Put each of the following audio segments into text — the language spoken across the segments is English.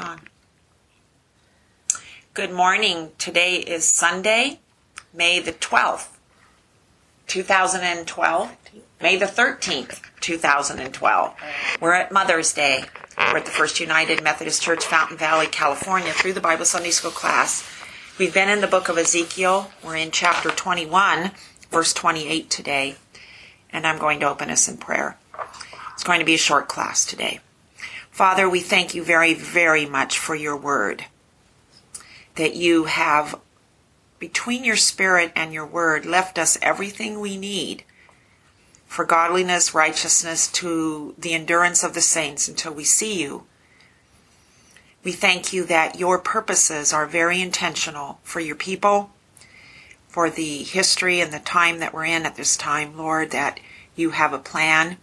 on. Good morning. Today is Sunday, May the 12th, 2012. May the 13th, 2012. We're at Mother's Day. We're at the First United Methodist Church, Fountain Valley, California, through the Bible Sunday School class. We've been in the book of Ezekiel. We're in chapter 21, verse 28 today. And I'm going to open us in prayer. It's going to be a short class today. Father, we thank you very, very much for your word. That you have, between your spirit and your word, left us everything we need for godliness, righteousness, to the endurance of the saints until we see you. We thank you that your purposes are very intentional for your people, for the history and the time that we're in at this time, Lord, that you have a plan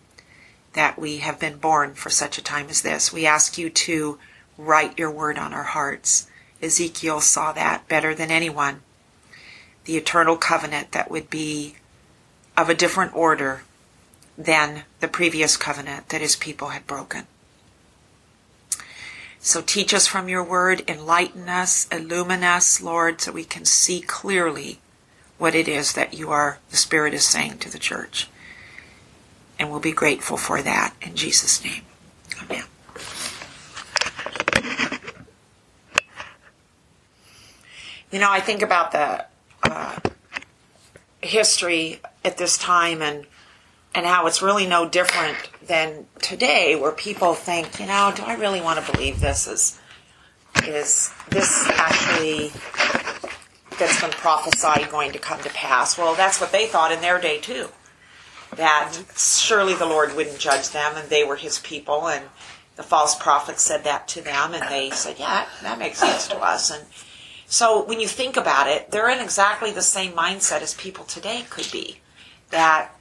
that we have been born for such a time as this. We ask you to write your word on our hearts. Ezekiel saw that better than anyone. The eternal covenant that would be of a different order than the previous covenant that his people had broken. So teach us from your word, enlighten us, illumine us, Lord, so we can see clearly what it is that you are, the Spirit is saying to the church and we'll be grateful for that in Jesus' name. Amen. You know, I think about the uh, history at this time and and how it's really no different than today, where people think, you know, do I really want to believe this is is this actually that's been prophesied going to come to pass? Well, that's what they thought in their day too that surely the Lord wouldn't judge them and they were his people and the false prophet said that to them and they said, yeah, that makes sense to us. And so when you think about it, they're in exactly the same mindset as people today could be. That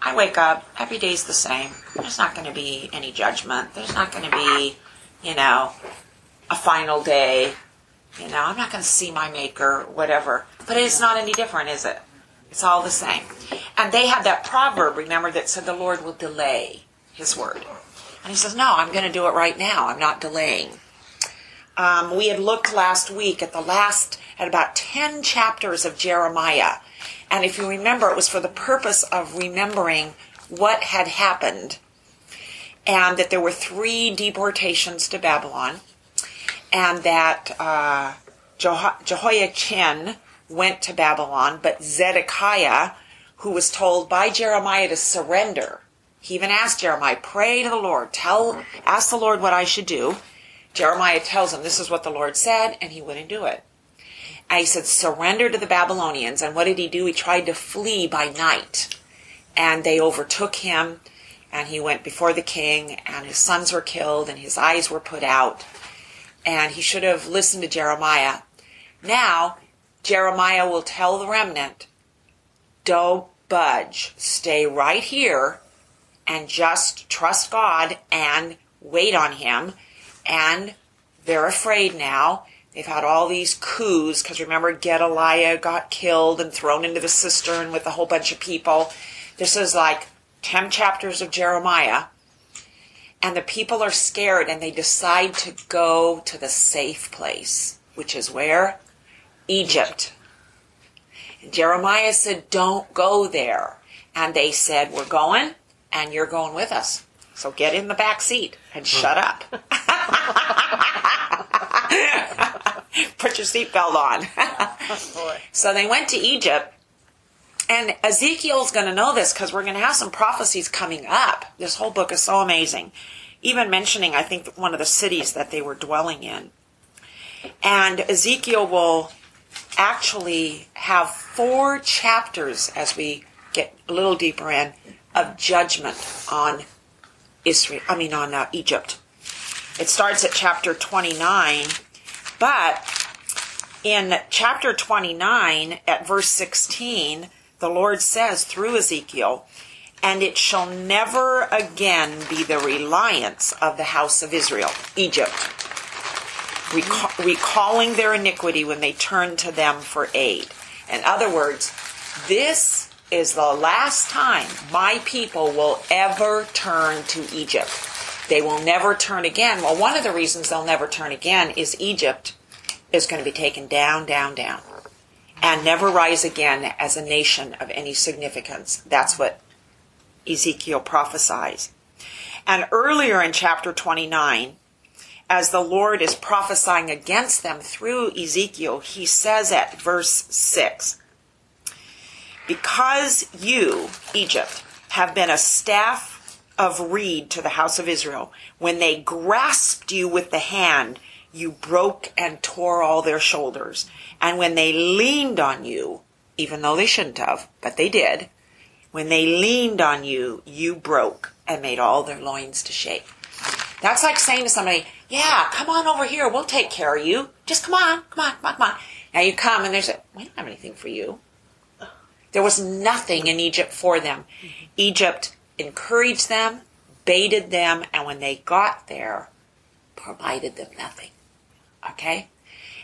I wake up, every day's the same. There's not going to be any judgment. There's not going to be, you know, a final day. You know, I'm not going to see my maker, whatever. But it's not any different, is it? It's all the same. And they had that proverb, remember, that said the Lord will delay his word. And he says, No, I'm going to do it right now. I'm not delaying. Um, we had looked last week at the last, at about 10 chapters of Jeremiah. And if you remember, it was for the purpose of remembering what had happened. And that there were three deportations to Babylon. And that uh, Jehoiachin went to Babylon, but Zedekiah, who was told by Jeremiah to surrender, he even asked Jeremiah, pray to the Lord, tell, ask the Lord what I should do. Jeremiah tells him, this is what the Lord said, and he wouldn't do it. And he said, surrender to the Babylonians. And what did he do? He tried to flee by night. And they overtook him, and he went before the king, and his sons were killed, and his eyes were put out. And he should have listened to Jeremiah. Now, Jeremiah will tell the remnant, don't budge. Stay right here and just trust God and wait on Him. And they're afraid now. They've had all these coups because remember Gedaliah got killed and thrown into the cistern with a whole bunch of people. This is like 10 chapters of Jeremiah. And the people are scared and they decide to go to the safe place, which is where? Egypt. Jeremiah said, Don't go there. And they said, We're going, and you're going with us. So get in the back seat and hmm. shut up. Put your seatbelt on. so they went to Egypt. And Ezekiel's going to know this because we're going to have some prophecies coming up. This whole book is so amazing. Even mentioning, I think, one of the cities that they were dwelling in. And Ezekiel will actually have four chapters as we get a little deeper in of judgment on Israel. I mean, on uh, Egypt. It starts at chapter 29, but in chapter 29 at verse 16, the Lord says through Ezekiel, and it shall never again be the reliance of the house of Israel, Egypt recall, recalling their iniquity when they turn to them for aid. In other words, this is the last time my people will ever turn to Egypt. they will never turn again. Well, one of the reasons they'll never turn again is Egypt is going to be taken down, down, down, and never rise again as a nation of any significance. That's what Ezekiel prophesies. And earlier in chapter 29, as the Lord is prophesying against them through Ezekiel, he says at verse 6 Because you, Egypt, have been a staff of reed to the house of Israel, when they grasped you with the hand, you broke and tore all their shoulders. And when they leaned on you, even though they shouldn't have, but they did, when they leaned on you, you broke and made all their loins to shake. That's like saying to somebody, yeah, come on over here. We'll take care of you. Just come on, come on, come on, come on. Now you come and there's a, we don't have anything for you. There was nothing in Egypt for them. Egypt encouraged them, baited them, and when they got there, provided them nothing. Okay?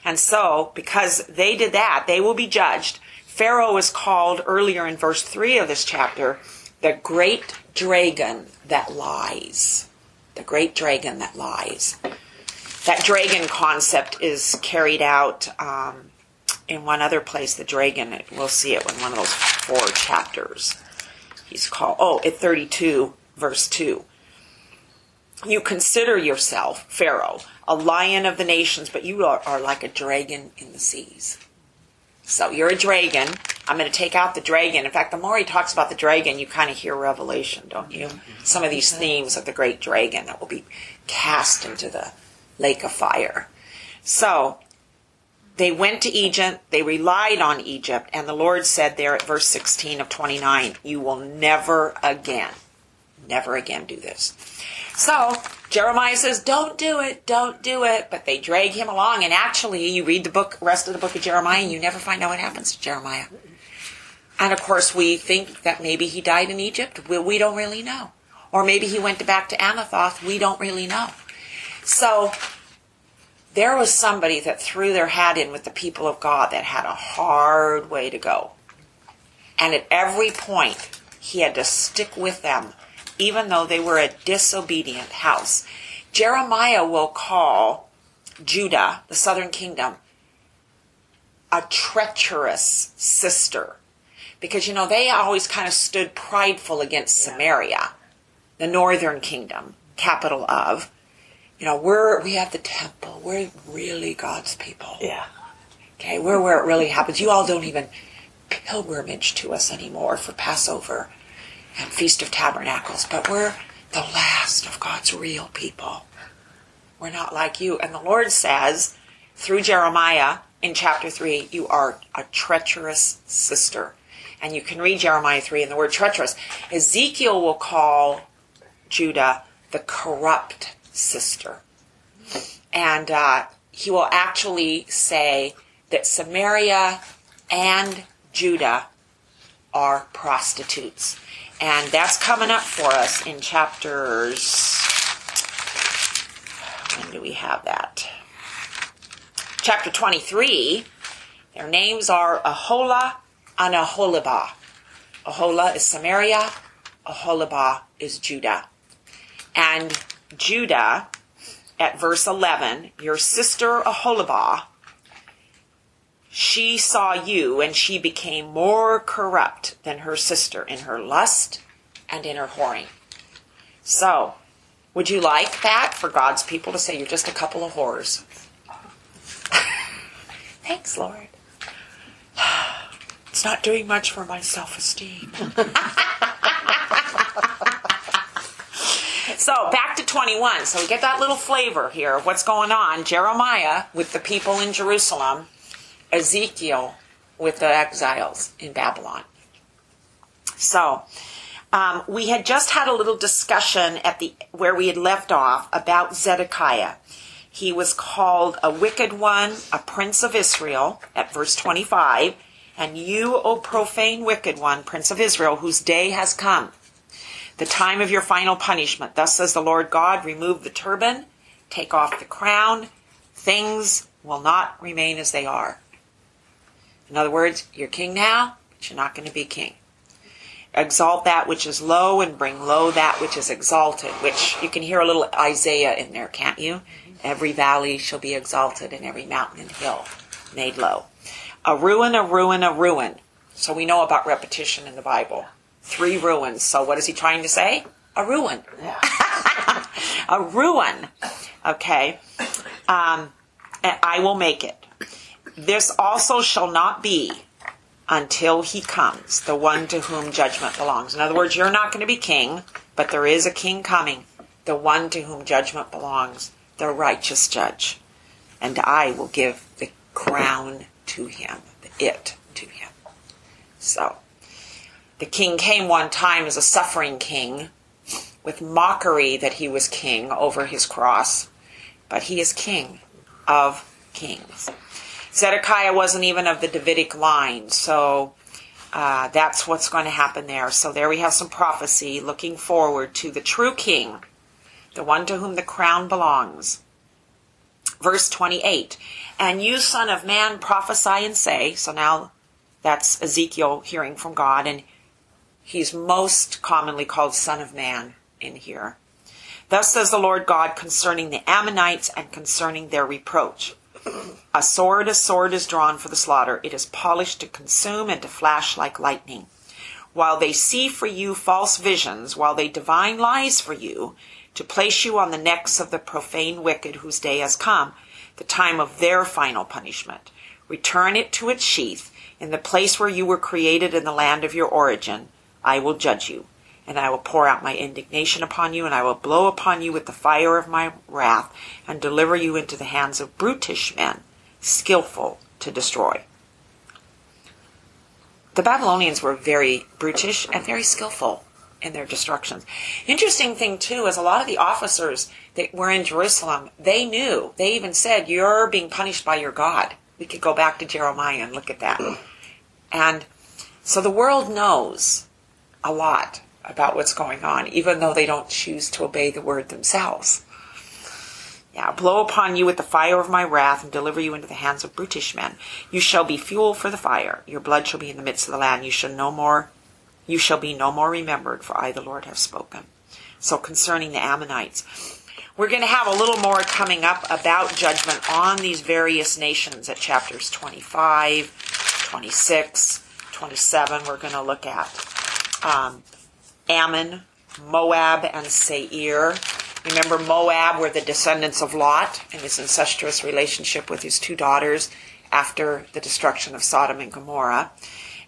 And so, because they did that, they will be judged. Pharaoh is called earlier in verse 3 of this chapter the great dragon that lies the great dragon that lies. That dragon concept is carried out um, in one other place. The dragon, we'll see it in one of those four chapters. He's called, oh, at 32, verse 2. You consider yourself, Pharaoh, a lion of the nations, but you are, are like a dragon in the seas. So you're a dragon. I'm going to take out the dragon. In fact, the more he talks about the dragon, you kind of hear Revelation, don't you? Mm-hmm. Some of these mm-hmm. themes of the great dragon that will be cast into the lake of fire. So they went to Egypt, they relied on Egypt, and the Lord said there at verse 16 of 29, You will never again, never again do this. So Jeremiah says, "Don't do it, don't do it." But they drag him along, and actually, you read the book, rest of the book of Jeremiah, and you never find out what happens to Jeremiah. And of course, we think that maybe he died in Egypt. We, we don't really know, or maybe he went back to Anathoth. We don't really know. So there was somebody that threw their hat in with the people of God that had a hard way to go, and at every point he had to stick with them even though they were a disobedient house. Jeremiah will call Judah, the southern kingdom, a treacherous sister. Because, you know, they always kind of stood prideful against Samaria, the northern kingdom, capital of. You know, we're, we have the temple. We're really God's people. Yeah. Okay, we're where it really happens. You all don't even pilgrimage to us anymore for Passover and Feast of Tabernacles, but we're the last of God's real people. We're not like you. And the Lord says through Jeremiah in chapter 3, you are a treacherous sister. And you can read Jeremiah 3 and the word treacherous. Ezekiel will call Judah the corrupt sister. And uh, he will actually say that Samaria and Judah are prostitutes. And that's coming up for us in chapters. When do we have that? Chapter 23. Their names are Aholah and Aholibah. Aholah is Samaria, Aholibah is Judah. And Judah, at verse 11, your sister Aholibah she saw you and she became more corrupt than her sister in her lust and in her whoring. So, would you like that for God's people to say you're just a couple of whores? Thanks, Lord. It's not doing much for my self esteem. so, back to 21. So, we get that little flavor here of what's going on. Jeremiah with the people in Jerusalem Ezekiel with the exiles in Babylon. So, um, we had just had a little discussion at the where we had left off about Zedekiah. He was called a wicked one, a prince of Israel, at verse 25. And you, O profane wicked one, prince of Israel, whose day has come, the time of your final punishment. Thus says the Lord God, remove the turban, take off the crown, things will not remain as they are. In other words, you're king now, but you're not going to be king. exalt that which is low and bring low that which is exalted, which you can hear a little Isaiah in there, can't you? Mm-hmm. Every valley shall be exalted and every mountain and hill made low. A ruin, a ruin, a ruin. So we know about repetition in the Bible. Three ruins. So what is he trying to say? A ruin. a ruin. Okay. Um, and I will make it. This also shall not be until he comes, the one to whom judgment belongs. In other words, you're not going to be king, but there is a king coming, the one to whom judgment belongs, the righteous judge. And I will give the crown to him, it to him. So, the king came one time as a suffering king with mockery that he was king over his cross, but he is king of kings. Zedekiah wasn't even of the Davidic line, so uh, that's what's going to happen there. So there we have some prophecy looking forward to the true king, the one to whom the crown belongs. Verse 28 And you, son of man, prophesy and say, so now that's Ezekiel hearing from God, and he's most commonly called son of man in here. Thus says the Lord God concerning the Ammonites and concerning their reproach. A sword, a sword is drawn for the slaughter. It is polished to consume and to flash like lightning. While they see for you false visions, while they divine lies for you, to place you on the necks of the profane wicked whose day has come, the time of their final punishment. Return it to its sheath, in the place where you were created in the land of your origin. I will judge you and I will pour out my indignation upon you, and I will blow upon you with the fire of my wrath, and deliver you into the hands of brutish men, skillful to destroy. The Babylonians were very brutish and very skillful in their destructions. Interesting thing too is a lot of the officers that were in Jerusalem, they knew. They even said, "You're being punished by your God." We could go back to Jeremiah and look at that. And so the world knows a lot about what's going on, even though they don't choose to obey the word themselves. Yeah, blow upon you with the fire of my wrath and deliver you into the hands of brutish men. You shall be fuel for the fire. Your blood shall be in the midst of the land. You shall no more, you shall be no more remembered, for I, the Lord, have spoken. So concerning the Ammonites, we're going to have a little more coming up about judgment on these various nations at chapters 25, 26, 27. We're going to look at um, Ammon, Moab, and Seir. Remember, Moab were the descendants of Lot and his incestuous relationship with his two daughters after the destruction of Sodom and Gomorrah.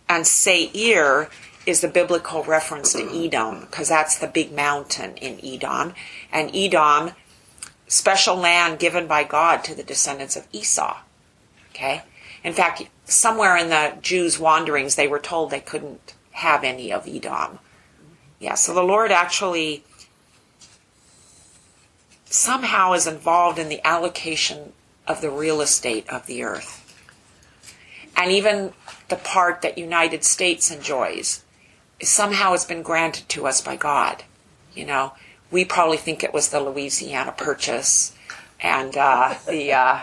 And Seir is the biblical reference to Edom, because that's the big mountain in Edom. And Edom, special land given by God to the descendants of Esau. Okay? In fact, somewhere in the Jews' wanderings, they were told they couldn't have any of Edom yeah, so the Lord actually somehow is involved in the allocation of the real estate of the earth. And even the part that United States enjoys somehow it's been granted to us by God. You know, we probably think it was the Louisiana Purchase and uh, the, uh,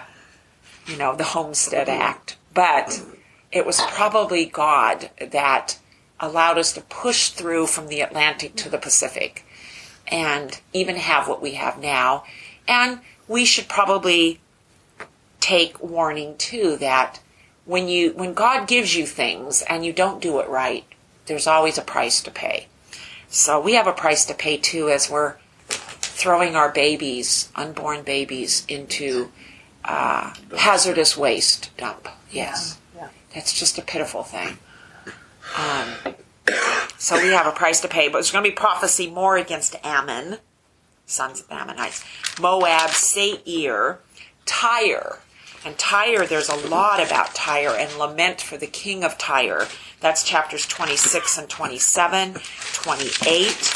you know, the Homestead Act, but it was probably God that allowed us to push through from the Atlantic to the Pacific and even have what we have now. And we should probably take warning too that when you when God gives you things and you don't do it right, there's always a price to pay. So we have a price to pay too as we're throwing our babies, unborn babies, into uh, hazardous waste dump. Yes, yeah. that's just a pitiful thing. Um, so we have a price to pay, but there's going to be prophecy more against Ammon, sons of Ammonites, Moab, Seir, Tyre. And Tyre, there's a lot about Tyre and lament for the king of Tyre. That's chapters 26 and 27, 28.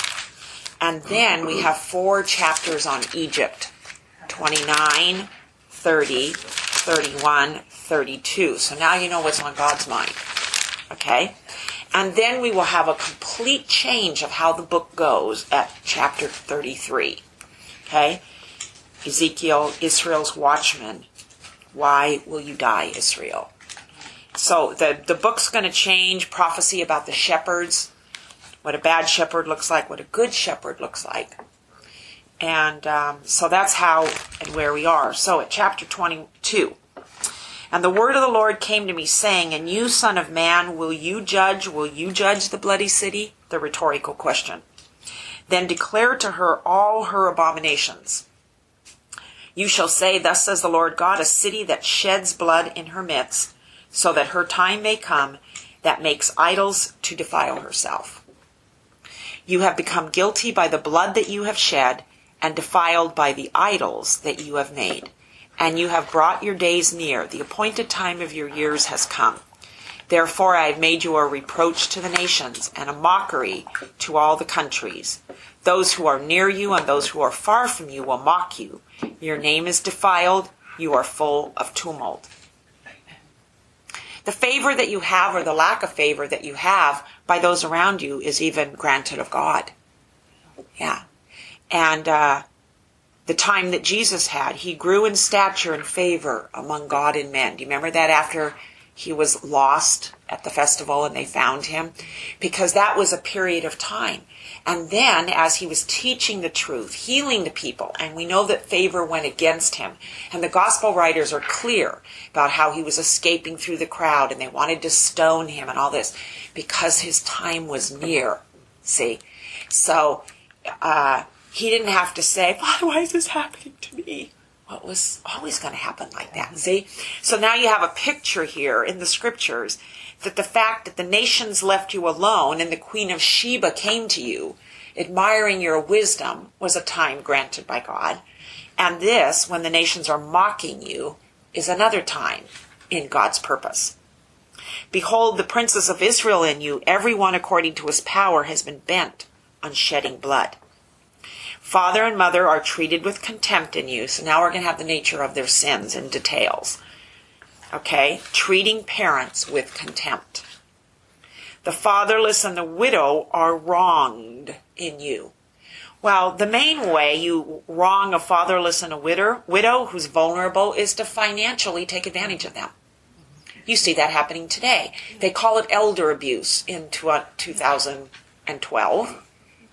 And then we have four chapters on Egypt 29, 30, 31, 32. So now you know what's on God's mind. Okay? And then we will have a complete change of how the book goes at chapter 33. Okay? Ezekiel, Israel's watchman. Why will you die, Israel? So the, the book's going to change prophecy about the shepherds what a bad shepherd looks like, what a good shepherd looks like. And um, so that's how and where we are. So at chapter 22. And the word of the Lord came to me, saying, And you, son of man, will you judge? Will you judge the bloody city? The rhetorical question. Then declare to her all her abominations. You shall say, Thus says the Lord God, a city that sheds blood in her midst, so that her time may come that makes idols to defile herself. You have become guilty by the blood that you have shed, and defiled by the idols that you have made. And you have brought your days near. The appointed time of your years has come. Therefore I have made you a reproach to the nations, and a mockery to all the countries. Those who are near you and those who are far from you will mock you. Your name is defiled. You are full of tumult. The favor that you have, or the lack of favor that you have by those around you, is even granted of God. Yeah. And uh, the time that Jesus had, he grew in stature and favor among God and men. Do you remember that after he was lost at the festival and they found him? Because that was a period of time. And then, as he was teaching the truth, healing the people, and we know that favor went against him, and the gospel writers are clear about how he was escaping through the crowd and they wanted to stone him and all this because his time was near. See? So, uh, he didn't have to say, Father, why is this happening to me? It was always going to happen like that. See? So now you have a picture here in the scriptures that the fact that the nations left you alone and the Queen of Sheba came to you, admiring your wisdom, was a time granted by God. And this, when the nations are mocking you, is another time in God's purpose. Behold, the princes of Israel in you, every one according to his power, has been bent on shedding blood. Father and mother are treated with contempt in you. So now we're going to have the nature of their sins in details. Okay? Treating parents with contempt. The fatherless and the widow are wronged in you. Well, the main way you wrong a fatherless and a widow, widow who's vulnerable is to financially take advantage of them. You see that happening today. They call it elder abuse in 2012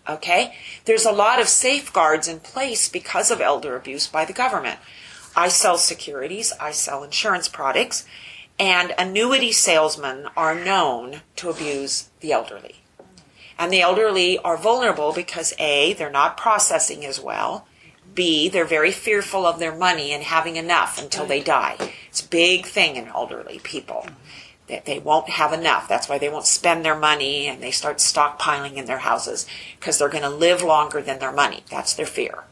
Okay? There's a lot of safeguards in place because of elder abuse by the government. I sell securities, I sell insurance products, and annuity salesmen are known to abuse the elderly. And the elderly are vulnerable because A, they're not processing as well. B, they're very fearful of their money and having enough until they die. It's a big thing in elderly people that they won't have enough. That's why they won't spend their money and they start stockpiling in their houses because they're going to live longer than their money. That's their fear.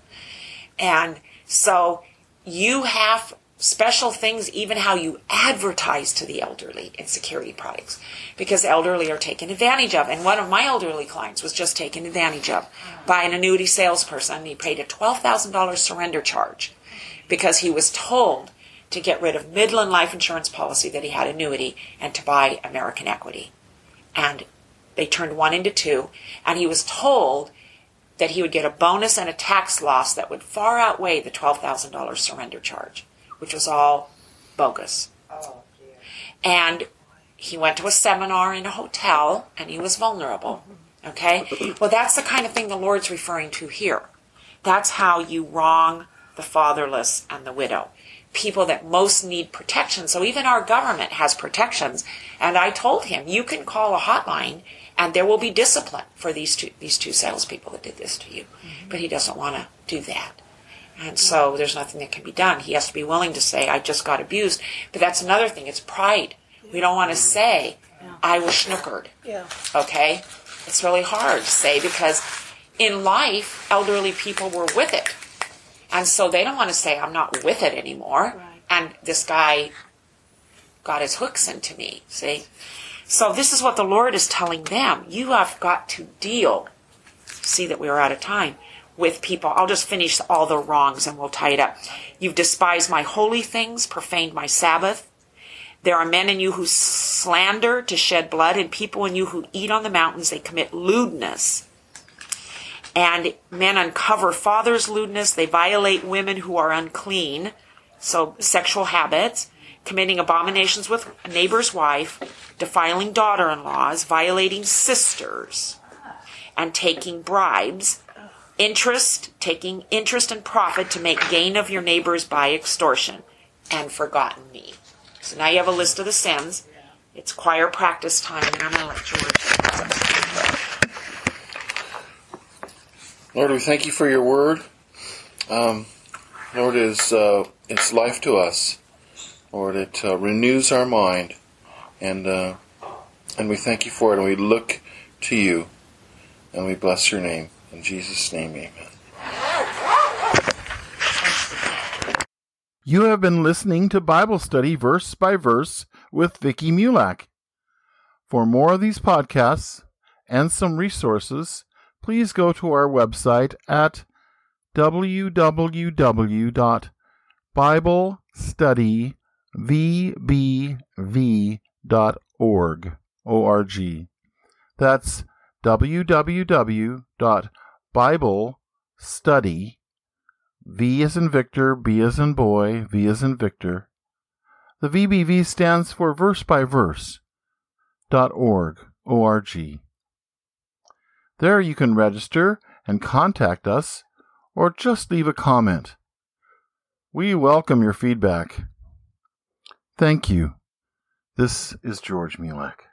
And so you have special things, even how you advertise to the elderly in security products, because elderly are taken advantage of. And one of my elderly clients was just taken advantage of by an annuity salesperson. He paid a $12,000 surrender charge because he was told to get rid of Midland life insurance policy that he had annuity and to buy American equity. And they turned one into two, and he was told that he would get a bonus and a tax loss that would far outweigh the $12,000 surrender charge, which was all bogus. Oh, and he went to a seminar in a hotel and he was vulnerable. Okay? Well, that's the kind of thing the Lord's referring to here. That's how you wrong the fatherless and the widow people that most need protection. So even our government has protections. And I told him, you can call a hotline and there will be discipline for these two these two salespeople that did this to you. Mm-hmm. But he doesn't want to do that. And so there's nothing that can be done. He has to be willing to say, I just got abused. But that's another thing. It's pride. We don't want to say, I was snookered. Yeah. Okay? It's really hard to say because in life, elderly people were with it. And so they don't want to say, I'm not with it anymore. Right. And this guy got his hooks into me, see? So this is what the Lord is telling them. You have got to deal, see that we are out of time, with people. I'll just finish all the wrongs and we'll tie it up. You've despised my holy things, profaned my Sabbath. There are men in you who slander to shed blood, and people in you who eat on the mountains. They commit lewdness and men uncover father's lewdness. They violate women who are unclean, so sexual habits, committing abominations with a neighbor's wife, defiling daughter in laws, violating sisters. and taking bribes, interest, taking interest and profit to make gain of your neighbors by extortion, and forgotten me. So now you have a list of the sins. It's choir practice time, and I'm going to let George. Lord, we thank you for your word. Um, Lord, is uh, it's life to us. Lord, it uh, renews our mind, and uh, and we thank you for it, and we look to you, and we bless your name in Jesus' name, Amen. You have been listening to Bible study verse by verse with Vicki Mulak. For more of these podcasts and some resources, please go to our website at www.biblestudyvbv.org. O-R-G. That's www.biblestudy, V as in Victor, B as in boy, V as in Victor. The VBV stands for verse by verse. Dot org, O-R-G. There you can register and contact us or just leave a comment. We welcome your feedback. Thank you. This is George Mulak.